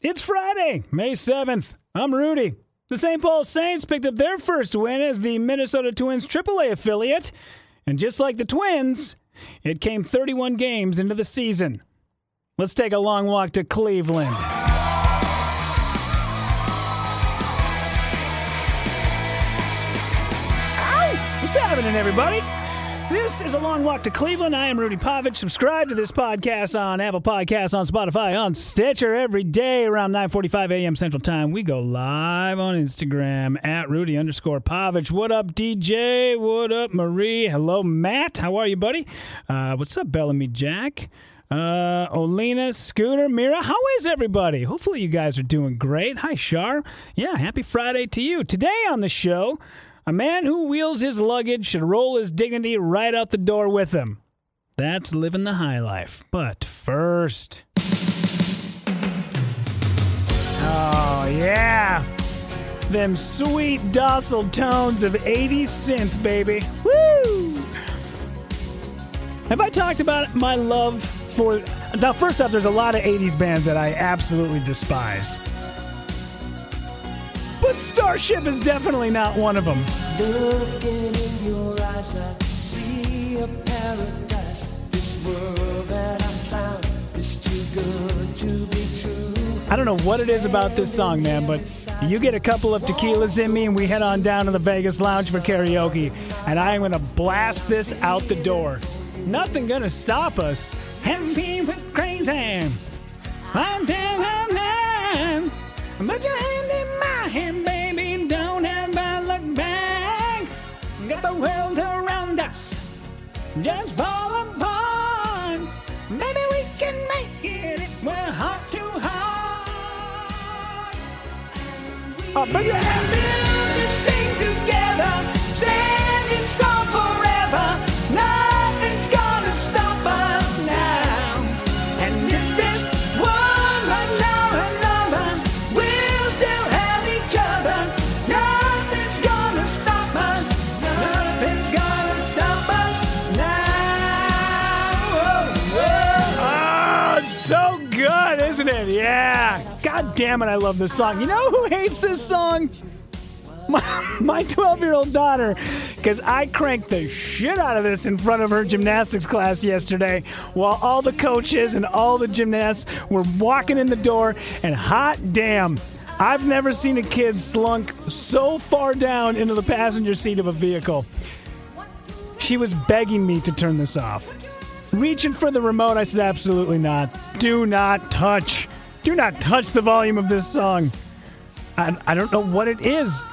It's Friday, May 7th. I'm Rudy. The St. Paul Saints picked up their first win as the Minnesota Twins AAA affiliate. And just like the Twins, it came 31 games into the season. Let's take a long walk to Cleveland. Ow! What's happening, everybody? This is a long walk to Cleveland. I am Rudy Pavich. Subscribe to this podcast on Apple Podcasts, on Spotify, on Stitcher every day around 9:45 a.m. Central Time. We go live on Instagram at Rudy underscore Pavich. What up, DJ? What up, Marie? Hello, Matt. How are you, buddy? Uh, what's up, Bellamy Jack? Uh, Olena, Scooter, Mira, how is everybody? Hopefully, you guys are doing great. Hi, Shar. Yeah, happy Friday to you. Today on the show, a man who wheels his luggage should roll his dignity right out the door with him. That's living the high life. But first. Oh, yeah. Them sweet, docile tones of 80s synth, baby. Woo! Have I talked about my love for. Now, first off, there's a lot of 80s bands that I absolutely despise. But Starship is definitely not one of them. Looking in your eyes, I see a paradise. This world that I found is too good to be true. I don't know what it is about this song, man, but you get a couple of tequilas in me and we head on down to the Vegas Lounge for karaoke, and I am going to blast this out the door. Nothing going to stop us. And people crazy. I'm down, I'm down. Put your Just fall apart. Maybe we can make it if we're heart to heart. Oh, damn it, I love this song. You know who hates this song? My 12 year old daughter, because I cranked the shit out of this in front of her gymnastics class yesterday while all the coaches and all the gymnasts were walking in the door. And hot damn, I've never seen a kid slunk so far down into the passenger seat of a vehicle. She was begging me to turn this off. Reaching for the remote, I said, absolutely not. Do not touch. Do not touch the volume of this song. I, I don't know what it is.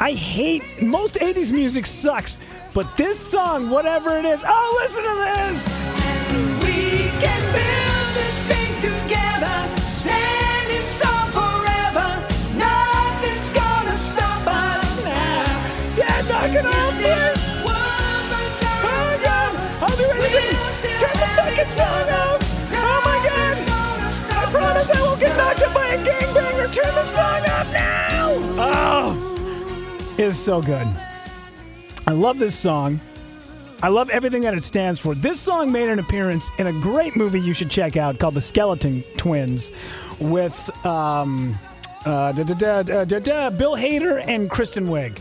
I hate most 80s music sucks, but this song, whatever it is, oh, listen to this. Is so good. I love this song. I love everything that it stands for. This song made an appearance in a great movie you should check out called The Skeleton Twins with um, uh, da, da, da, Bill Hader and Kristen Wiig.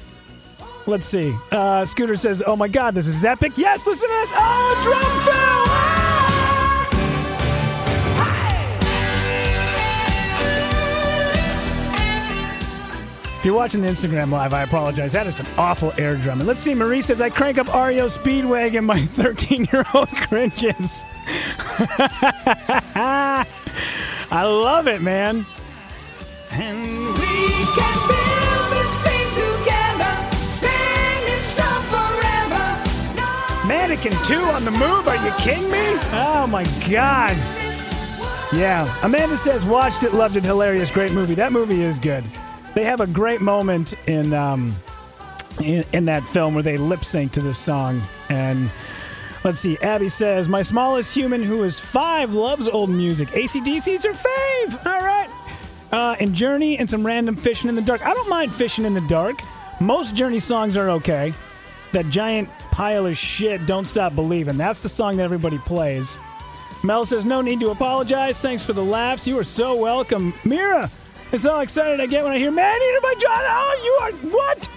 Let's see. Uh, Scooter says, "Oh my God, this is epic." Yes, listen to this. Oh, drum fill. You're watching the Instagram live, I apologize. That is an awful air drumming. Let's see. Marie says, "I crank up REO Speedwagon. My 13-year-old cringes." I love it, man. And We can build this thing together, standing strong forever. Nothing's Mannequin 2 on the move. Are you kidding me? Oh my God. Yeah. Amanda says, watched it, loved it, hilarious, great movie. That movie is good. They have a great moment in um, in, in that film where they lip sync to this song. And let's see, Abby says, My smallest human who is five loves old music. ACDC's her fave. All right. Uh, and Journey and some random fishing in the dark. I don't mind fishing in the dark. Most Journey songs are okay. That giant pile of shit, Don't Stop Believing. That's the song that everybody plays. Mel says, no need to apologize. Thanks for the laughs. You are so welcome. Mira is so excited I get when I hear Man Eater by John. Oh, you are what?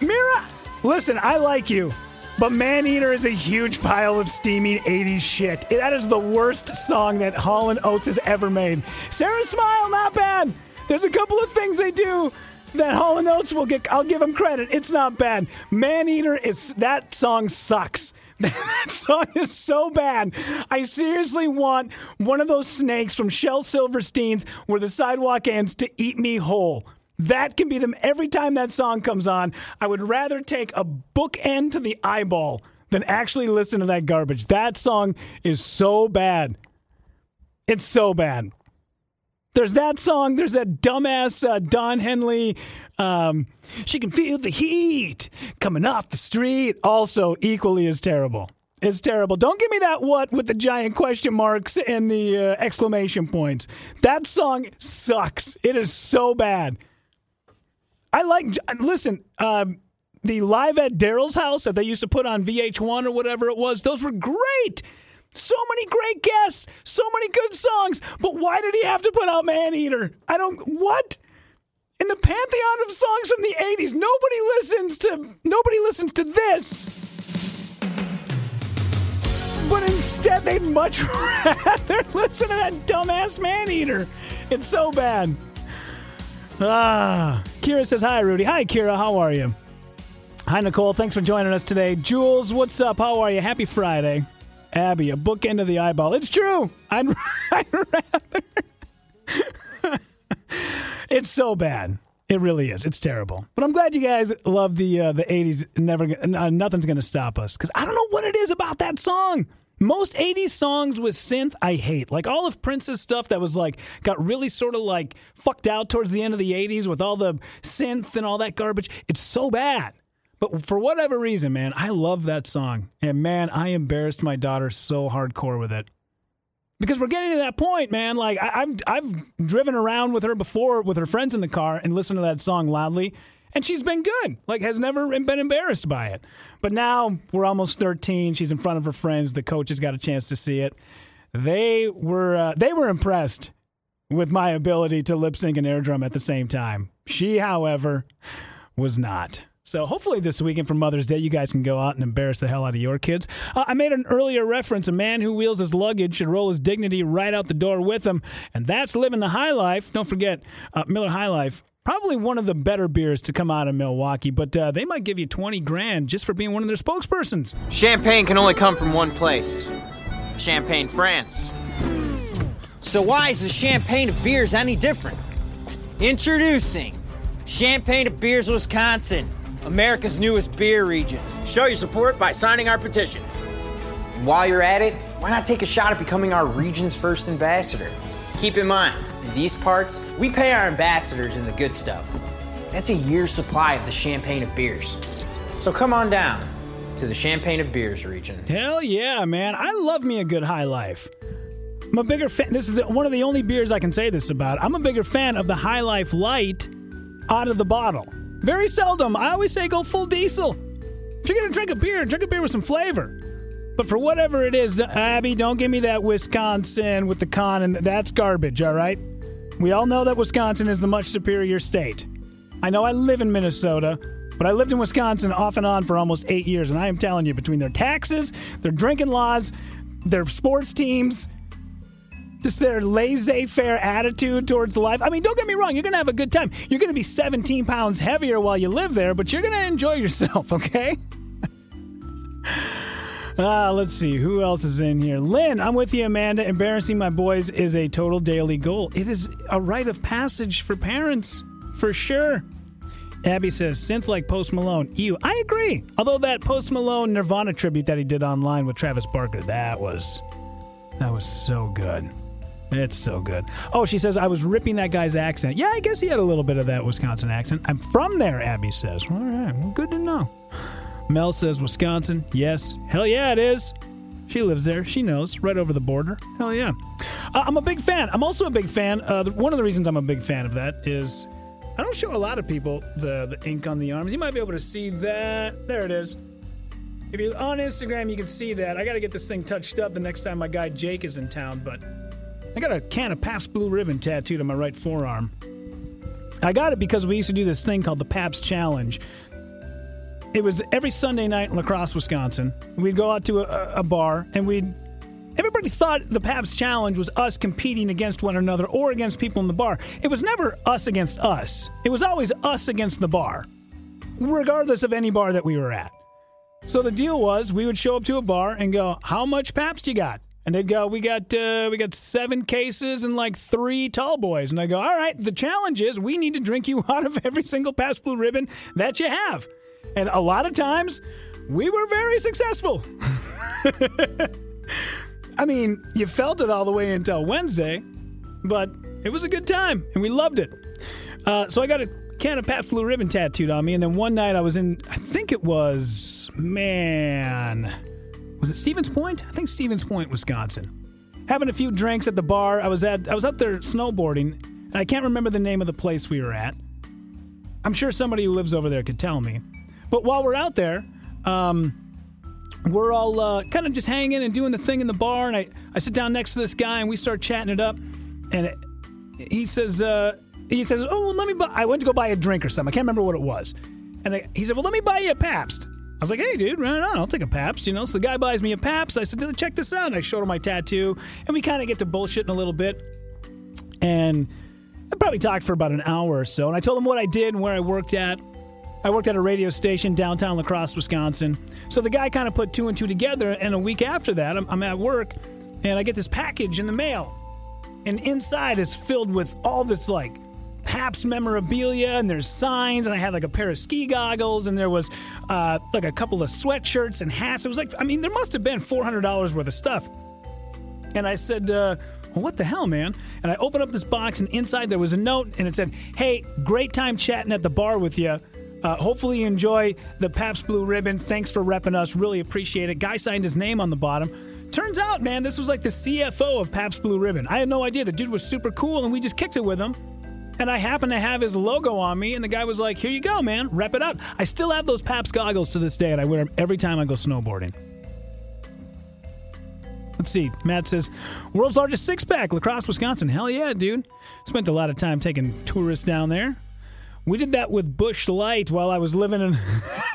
Mira, listen, I like you. But Man Eater is a huge pile of steaming 80s shit. That is the worst song that Hall & Oates has ever made. Sarah Smile, not bad. There's a couple of things they do that Hall & Oates will get. I'll give them credit. It's not bad. Man Eater is that song sucks. that song is so bad. I seriously want one of those snakes from Shel Silverstein's where the sidewalk ends to eat me whole. That can be them every time that song comes on. I would rather take a bookend to the eyeball than actually listen to that garbage. That song is so bad. It's so bad. There's that song. There's that dumbass uh, Don Henley. Um, she can feel the heat coming off the street. Also, equally as terrible. It's terrible. Don't give me that what with the giant question marks and the uh, exclamation points. That song sucks. It is so bad. I like. Listen, um, the live at Daryl's house that they used to put on VH1 or whatever it was. Those were great. So many great guests, so many good songs. But why did he have to put out Man Eater? I don't. What? In the pantheon of songs from the '80s, nobody listens to. Nobody listens to this. But instead, they'd much rather listen to that dumbass Man Eater. It's so bad. Ah, Kira says hi, Rudy. Hi, Kira. How are you? Hi, Nicole. Thanks for joining us today. Jules, what's up? How are you? Happy Friday. Abby, a bookend of the eyeball. It's true. I'd, I'd rather. It's so bad. It really is. It's terrible. But I'm glad you guys love the uh, the 80s. Never, uh, nothing's to stop us because I don't know what it is about that song. Most 80s songs with synth, I hate. Like all of Prince's stuff that was like, got really sort of like fucked out towards the end of the 80s with all the synth and all that garbage. It's so bad. But for whatever reason, man, I love that song. And man, I embarrassed my daughter so hardcore with it. Because we're getting to that point, man. Like I, I've I've driven around with her before with her friends in the car and listened to that song loudly and she's been good. Like has never been embarrassed by it. But now we're almost 13. She's in front of her friends. The coach has got a chance to see it. They were uh, they were impressed with my ability to lip sync and air drum at the same time. She, however, was not. So hopefully this weekend for Mother's Day, you guys can go out and embarrass the hell out of your kids. Uh, I made an earlier reference: a man who wheels his luggage should roll his dignity right out the door with him, and that's living the high life. Don't forget uh, Miller High Life probably one of the better beers to come out of Milwaukee, but uh, they might give you 20 grand just for being one of their spokespersons. Champagne can only come from one place Champagne, France. So, why is the champagne of beers any different? Introducing Champagne of Beers, Wisconsin, America's newest beer region. Show your support by signing our petition. And while you're at it, why not take a shot at becoming our region's first ambassador? Keep in mind, in these parts, we pay our ambassadors in the good stuff. That's a year's supply of the champagne of beers. So come on down to the Champagne of Beers region. Hell yeah, man. I love me a good high life. I'm a bigger fan. This is the, one of the only beers I can say this about. I'm a bigger fan of the High Life Light out of the bottle. Very seldom. I always say go full diesel. If you're going to drink a beer, drink a beer with some flavor. But for whatever it is, Abby, don't give me that Wisconsin with the con, and that's garbage, all right? We all know that Wisconsin is the much superior state. I know I live in Minnesota, but I lived in Wisconsin off and on for almost eight years, and I am telling you, between their taxes, their drinking laws, their sports teams, just their laissez faire attitude towards life. I mean, don't get me wrong, you're going to have a good time. You're going to be 17 pounds heavier while you live there, but you're going to enjoy yourself, okay? Ah, let's see who else is in here. Lynn, I'm with you, Amanda. Embarrassing my boys is a total daily goal. It is a rite of passage for parents, for sure. Abby says, synth like Post Malone. Ew. I agree. Although that Post Malone Nirvana tribute that he did online with Travis Barker, that was that was so good. It's so good. Oh, she says I was ripping that guy's accent. Yeah, I guess he had a little bit of that Wisconsin accent. I'm from there, Abby says. All right, well, good to know. Mel says Wisconsin. Yes. Hell yeah, it is. She lives there. She knows. Right over the border. Hell yeah. Uh, I'm a big fan. I'm also a big fan. Uh, one of the reasons I'm a big fan of that is I don't show a lot of people the, the ink on the arms. You might be able to see that. There it is. If you're on Instagram, you can see that. I got to get this thing touched up the next time my guy Jake is in town, but I got a can of Pabst Blue Ribbon tattooed on my right forearm. I got it because we used to do this thing called the Pabst Challenge. It was every Sunday night in La Crosse, Wisconsin. We'd go out to a, a bar and we'd. Everybody thought the Pabst Challenge was us competing against one another or against people in the bar. It was never us against us, it was always us against the bar, regardless of any bar that we were at. So the deal was we would show up to a bar and go, "How much Pabst you got?" And they'd go, "We got uh, we got seven cases and like three tall boys." And I go, "All right, the challenge is we need to drink you out of every single Pabst Blue Ribbon that you have." And a lot of times, we were very successful. I mean, you felt it all the way until Wednesday, but it was a good time and we loved it. Uh, so I got a can of Pabst Blue Ribbon tattooed on me, and then one night I was in, I think it was, man, was it Stevens Point? I think Stevens Point, Wisconsin. Having a few drinks at the bar. I was at, I was up there snowboarding, and I can't remember the name of the place we were at. I'm sure somebody who lives over there could tell me. But while we're out there, um, we're all uh, kind of just hanging and doing the thing in the bar, and I, I sit down next to this guy, and we start chatting it up, and it, he says, uh, he says, oh, well, let me buy, I went to go buy a drink or something. I can't remember what it was. And I, he said, well, let me buy you a Pabst. I was like, hey, dude, right on. I'll take a Pabst, you know. So the guy buys me a Pabst. I said, check this out. And I showed him my tattoo, and we kind of get to bullshitting a little bit. And I probably talked for about an hour or so. And I told him what I did and where I worked at. I worked at a radio station downtown La Crosse, Wisconsin. So the guy kind of put two and two together. And a week after that, I'm, I'm at work, and I get this package in the mail. And inside is filled with all this, like, Pabst memorabilia and there's signs and I had like a pair of ski goggles and there was uh, like a couple of sweatshirts and hats. It was like I mean there must have been four hundred dollars worth of stuff. And I said, uh, well, "What the hell, man?" And I opened up this box and inside there was a note and it said, "Hey, great time chatting at the bar with you." Uh, hopefully you enjoy the Pabst Blue Ribbon. Thanks for repping us. Really appreciate it. Guy signed his name on the bottom. Turns out, man, this was like the CFO of Pabst Blue Ribbon. I had no idea. The dude was super cool, and we just kicked it with him. And I happened to have his logo on me, and the guy was like, Here you go, man, rep it up." I still have those Pabst goggles to this day, and I wear them every time I go snowboarding. Let's see. Matt says, World's largest six pack, La Crosse, Wisconsin. Hell yeah, dude. Spent a lot of time taking tourists down there. We did that with Busch Light while I was living in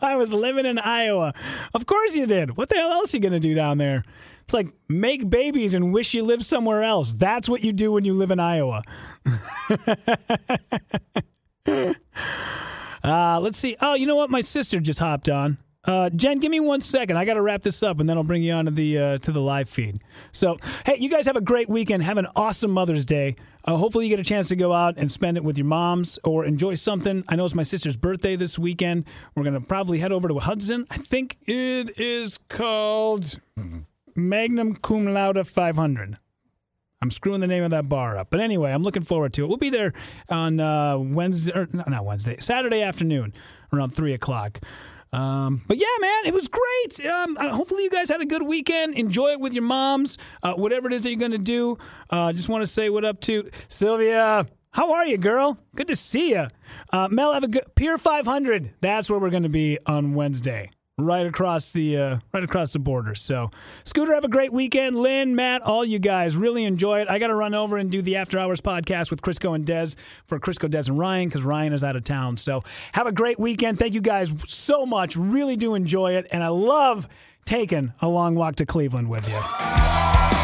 I was living in Iowa. Of course you did. What the hell else are you gonna do down there? It's like make babies and wish you lived somewhere else. That's what you do when you live in Iowa. uh, let's see. Oh, you know what? My sister just hopped on. Uh, Jen, give me one second. I got to wrap this up, and then I'll bring you on to the uh, to the live feed. So, hey, you guys have a great weekend. Have an awesome Mother's Day. Uh, hopefully, you get a chance to go out and spend it with your moms or enjoy something. I know it's my sister's birthday this weekend. We're gonna probably head over to Hudson. I think it is called Magnum Cum Laude 500. I'm screwing the name of that bar up. But anyway, I'm looking forward to it. We'll be there on uh, Wednesday, or not Wednesday, Saturday afternoon around 3 o'clock. Um, but yeah, man, it was great. Um, uh, hopefully, you guys had a good weekend. Enjoy it with your moms, uh, whatever it is that you're going to do. Uh, just want to say what up to Sylvia. How are you, girl? Good to see you. Uh, Mel, have a good Pier 500. That's where we're going to be on Wednesday right across the uh, right across the border. So, Scooter, have a great weekend. Lynn, Matt, all you guys really enjoy it. I got to run over and do the After Hours podcast with Crisco and Dez for Crisco, Dez, and Ryan because Ryan is out of town. So, have a great weekend. Thank you guys so much. Really do enjoy it, and I love taking a long walk to Cleveland with you.